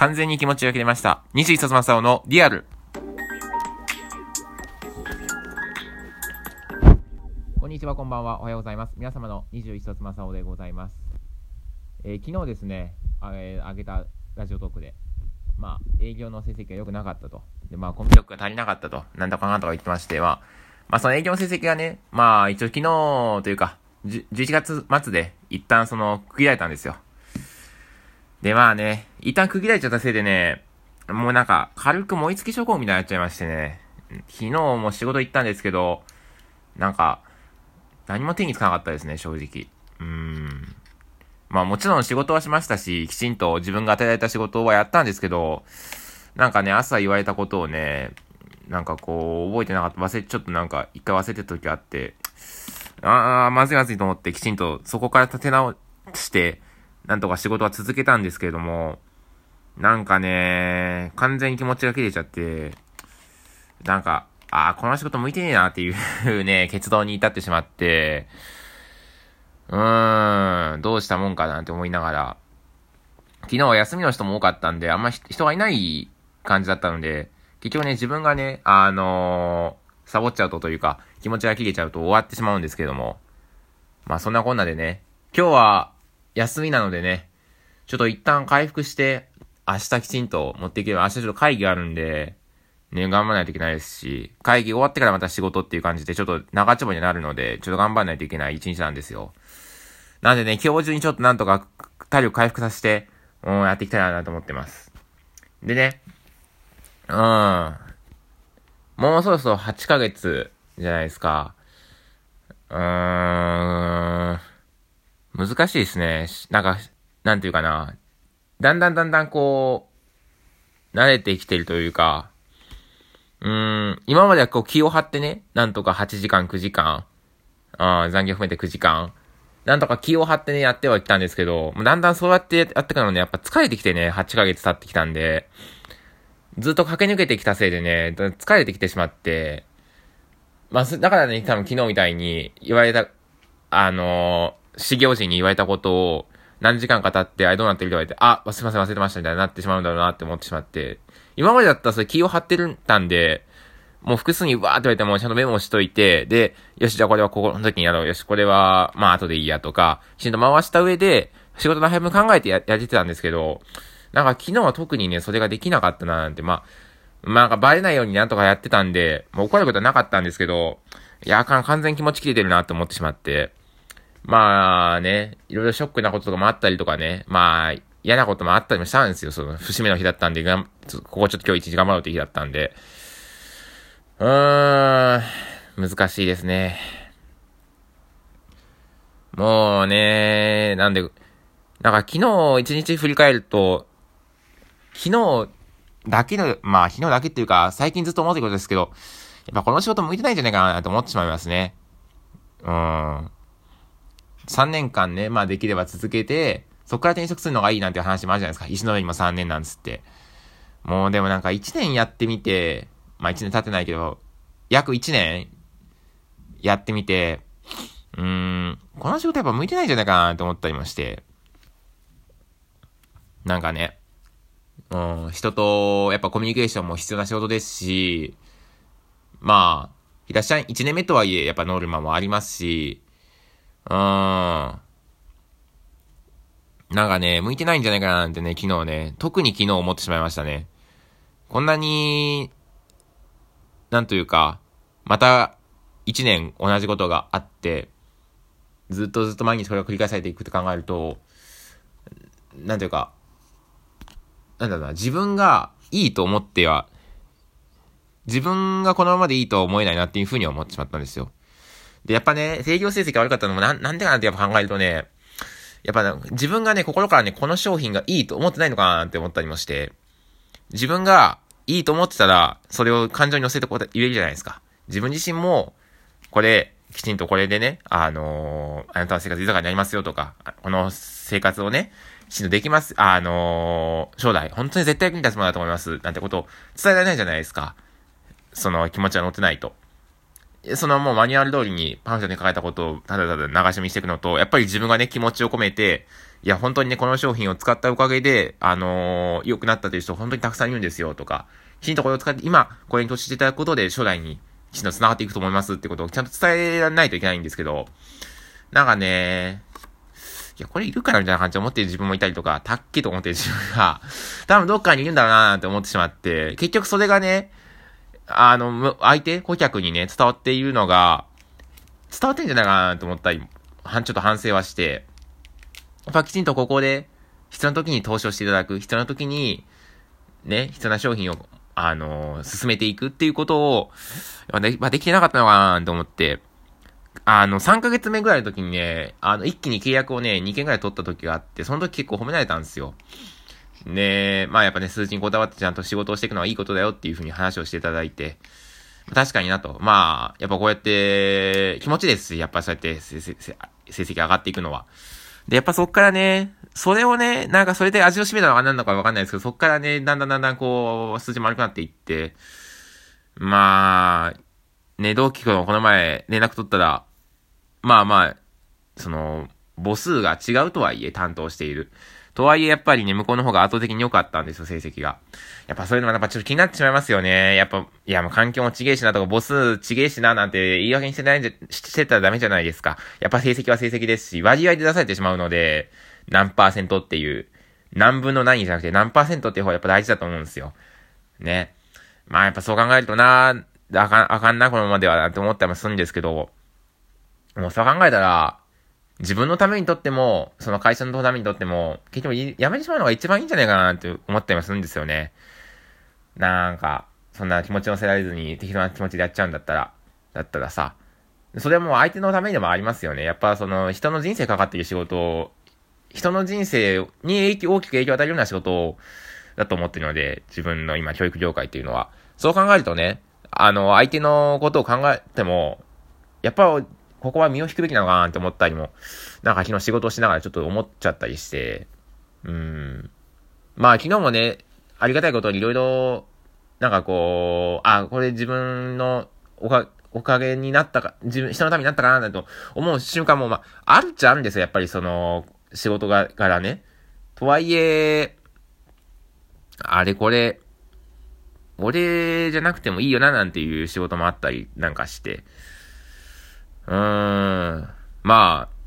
完全に気持ちが切れました。西井さつまさおのリアル。こんにちは、こんばんは。おはようございます。皆様の21冊正雄でございます。えー、昨日ですね、あえー、あげたラジオトークで、まあ、営業の成績が良くなかったと。で、まあ、コミュ力が足りなかったと。なんだかなとか言ってましては、まあ、その営業の成績がね、まあ、一応昨日というか、11月末で一旦その区切られたんですよ。で、まあね、一旦区切られちゃったせいでね、もうなんか、軽く燃え尽き症候みたいになっちゃいましてね、昨日も仕事行ったんですけど、なんか、何も手につかなかったですね、正直。うーん。まあもちろん仕事はしましたし、きちんと自分が与えられた仕事はやったんですけど、なんかね、朝言われたことをね、なんかこう、覚えてなかった。忘れ、ちょっとなんか、一回忘れてた時あって、ああ、まずいまずいと思って、きちんとそこから立て直して、なんとか仕事は続けたんですけれども、なんかね、完全に気持ちが切れちゃって、なんか、ああ、この仕事向いてねえなっていうね、結論に至ってしまって、うーん、どうしたもんかなって思いながら、昨日は休みの人も多かったんで、あんま人がいない感じだったので、結局ね、自分がね、あのー、サボっちゃうとというか、気持ちが切れちゃうと終わってしまうんですけれども、まあそんなこんなでね、今日は休みなのでね、ちょっと一旦回復して、明日きちんと持っていけば、明日ちょっと会議があるんで、ね、頑張らないといけないですし、会議終わってからまた仕事っていう感じで、ちょっと長丁場になるので、ちょっと頑張らないといけない一日なんですよ。なんでね、今日中にちょっとなんとか体力回復させて、うん、やっていきたいなと思ってます。でね、うん。もうそろそろ8ヶ月じゃないですか。うーん。難しいですね。なんか、なんていうかな。だんだんだんだんこう、慣れてきてるというか、うーん、今まではこう気を張ってね、なんとか8時間、9時間、あ残業含めて9時間、なんとか気を張ってね、やってはいったんですけど、だんだんそうやってやってからね、やっぱ疲れてきてね、8ヶ月経ってきたんで、ずっと駆け抜けてきたせいでね、疲れてきてしまって、まあ、だからね、多分昨日みたいに言われた、あの始業時に言われたことを、何時間か経って、あれどうなってると言われて、あ、すいません忘れてましたみたいになってしまうんだろうなって思ってしまって、今までだったらそれ気を張ってるんたんで、もう複数にわーって言われてもちゃんとメモしといて、で、よし、じゃあこれはここの時にやろう。よし、これは、まあ後でいいやとか、きちんと回した上で、仕事の配分考えてや、やってたんですけど、なんか昨日は特にね、それができなかったななんて、まあ、まあなんかバレないようになんとかやってたんで、もう怒ることはなかったんですけど、いや、完全気持ち切れてるなって思ってしまって、まあね、いろいろショックなこととかもあったりとかね、まあ、嫌なこともあったりもしたんですよ。その、節目の日だったんで、がん、ここちょっと今日一日頑張ろうって日だったんで。うーん、難しいですね。もうね、なんで、なんか昨日一日振り返ると、昨日だけの、まあ昨日だけっていうか、最近ずっと思ってることですけど、やっぱこの仕事向いてないんじゃないかなと思ってしまいますね。うん。3年間ね、まあできれば続けて、そこから転職するのがいいなんて話もあるじゃないですか。石の上にも3年なんつって。もうでもなんか1年やってみて、まあ1年経ってないけど、約1年やってみて、うーん、この仕事やっぱ向いてないんじゃないかなと思ったりもして。なんかね、うん、人とやっぱコミュニケーションも必要な仕事ですし、まあ、いらっしゃい、1年目とはいえ、やっぱノルマもありますし、うーん、なんかね、向いてないんじゃないかななんてね、昨日ね、特に昨日思ってしまいましたね。こんなに、なんというか、また一年同じことがあって、ずっとずっと毎日これを繰り返されていくと考えると、なんというか、なんだろうな、自分がいいと思っては、自分がこのままでいいとは思えないなっていうふうに思ってしまったんですよ。で、やっぱね、制御成績が悪かったのもな、なんでかなってやっぱ考えるとね、やっぱ、ね、自分がね、心からね、この商品がいいと思ってないのかなって思ったりもして、自分がいいと思ってたら、それを感情に乗せて言えるじゃないですか。自分自身も、これ、きちんとこれでね、あのー、あなたの生活豊かになりますよとか、この生活をね、きちんとできます、あのー、将来、本当に絶対役に立つものだと思います、なんてことを伝えられないじゃないですか。その気持ちが乗ってないと。そのもうマニュアル通りにパンフレットに書かれたことをただただ流し見していくのと、やっぱり自分がね、気持ちを込めて、いや、本当にね、この商品を使ったおかげで、あのー、良くなったという人本当にたくさんいるんですよ、とか、きちんとこれを使って、今、これに投資していただくことで、将来にきちんと繋がっていくと思いますってことをちゃんと伝えられないといけないんですけど、なんかね、いや、これいるからみたいな感じで思ってる自分もいたりとか、たっけと思ってる自分が、多分どっかにいるんだろうなって思ってしまって、結局それがね、あの、相手、顧客にね、伝わっているのが、伝わってんじゃないかなと思ったり、ちょっと反省はして、やっぱきちんとここで、必要な時に投資をしていただく、必要な時に、ね、必要な商品を、あのー、進めていくっていうことを、で、まあ、できてなかったのかなと思って、あの、3ヶ月目ぐらいの時にね、あの、一気に契約をね、2件ぐらい取った時があって、その時結構褒められたんですよ。で、まあやっぱね、数字にこだわってちゃんと仕事をしていくのはいいことだよっていうふうに話をしていただいて、確かになと。まあ、やっぱこうやって気持ちです、やっぱそうやって成績上がっていくのは。で、やっぱそっからね、それをね、なんかそれで味を占めたのか何なのかわかんないですけど、そっからね、だんだんだんだんこう、数字も悪くなっていって、まあ、ね、同期君この前連絡取ったら、まあまあ、その、母数が違うとはいえ担当している。とはいえ、やっぱりね、向こうの方が圧倒的に良かったんですよ、成績が。やっぱそういうのがやっぱちょっと気になってしまいますよね。やっぱ、いやもう環境もちげえしなとか、母数ちげえしななんて言い訳にしてないんじゃ、してたらダメじゃないですか。やっぱ成績は成績ですし、割合で出されてしまうので、何パーセントっていう、何分の何じゃなくて何パーセントっていう方がやっぱ大事だと思うんですよ。ね。まあやっぱそう考えるとな、あかん、あかんな、このままではなって思ったりもするんですけど、もうそう考えたら、自分のためにとっても、その会社のためにとっても、結局やめてしまうのが一番いいんじゃないかなって思ったりもするんですよね。なんか、そんな気持ち乗せられずに適当な気持ちでやっちゃうんだったら、だったらさ、それはもう相手のためでもありますよね。やっぱその人の人生かかってる仕事を、人の人生に影響、大きく影響を与えるような仕事をだと思ってるので、自分の今教育業界っていうのは。そう考えるとね、あの、相手のことを考えても、やっぱここは身を引くべきなのかなって思ったりも、なんか昨日仕事をしながらちょっと思っちゃったりして、うん。まあ昨日もね、ありがたいことにいろいろ、なんかこう、あ、これ自分のおか、おかげになったか、自分、人のためになったかなと思う瞬間も、まあ、あるっちゃあるんですよ。やっぱりその、仕事が、からね。とはいえ、あれこれ、俺じゃなくてもいいよななんていう仕事もあったりなんかして、うーん。まあ、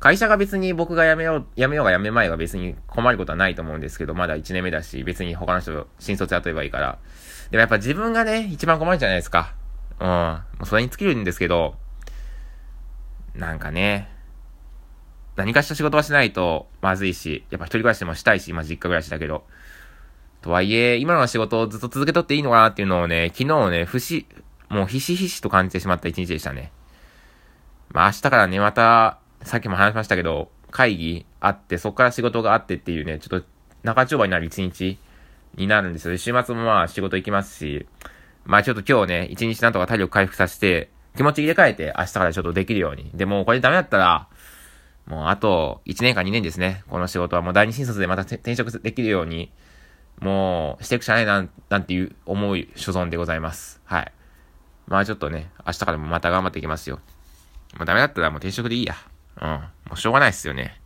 会社が別に僕が辞めよう、辞めようが辞めまいが別に困ることはないと思うんですけど、まだ1年目だし、別に他の人新卒雇えばいいから。でもやっぱ自分がね、一番困るじゃないですか。うん。もうそれに尽きるんですけど、なんかね、何かした仕事はしないとまずいし、やっぱ一人暮らしもしたいし、まあ実家暮らしだけど。とはいえ、今の仕事をずっと続けとっていいのかなっていうのをね、昨日ね、不死、もうひしひしと感じてしまった一日でしたね。まあ明日からね、また、さっきも話しましたけど、会議あって、そこから仕事があってっていうね、ちょっと中丁場になる一日になるんですよ。週末もまあ仕事行きますし、まあちょっと今日ね、一日なんとか体力回復させて、気持ち入れ替えて明日からちょっとできるように。でもこれダメだったら、もうあと1年か2年ですね。この仕事はもう第二新卒でまた転職できるように、もうしていくしかないな、なんていう思い所存でございます。はい。まあちょっとね、明日からもまた頑張っていきますよ。もうダメだったらもう転職でいいや。うん。もうしょうがないっすよね。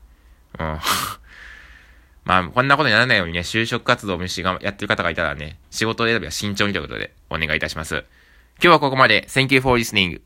うん。まあ、こんなことにならないようにね、就職活動をしがやってる方がいたらね、仕事選びは慎重にということでお願いいたします。今日はここまで。Thank you for listening.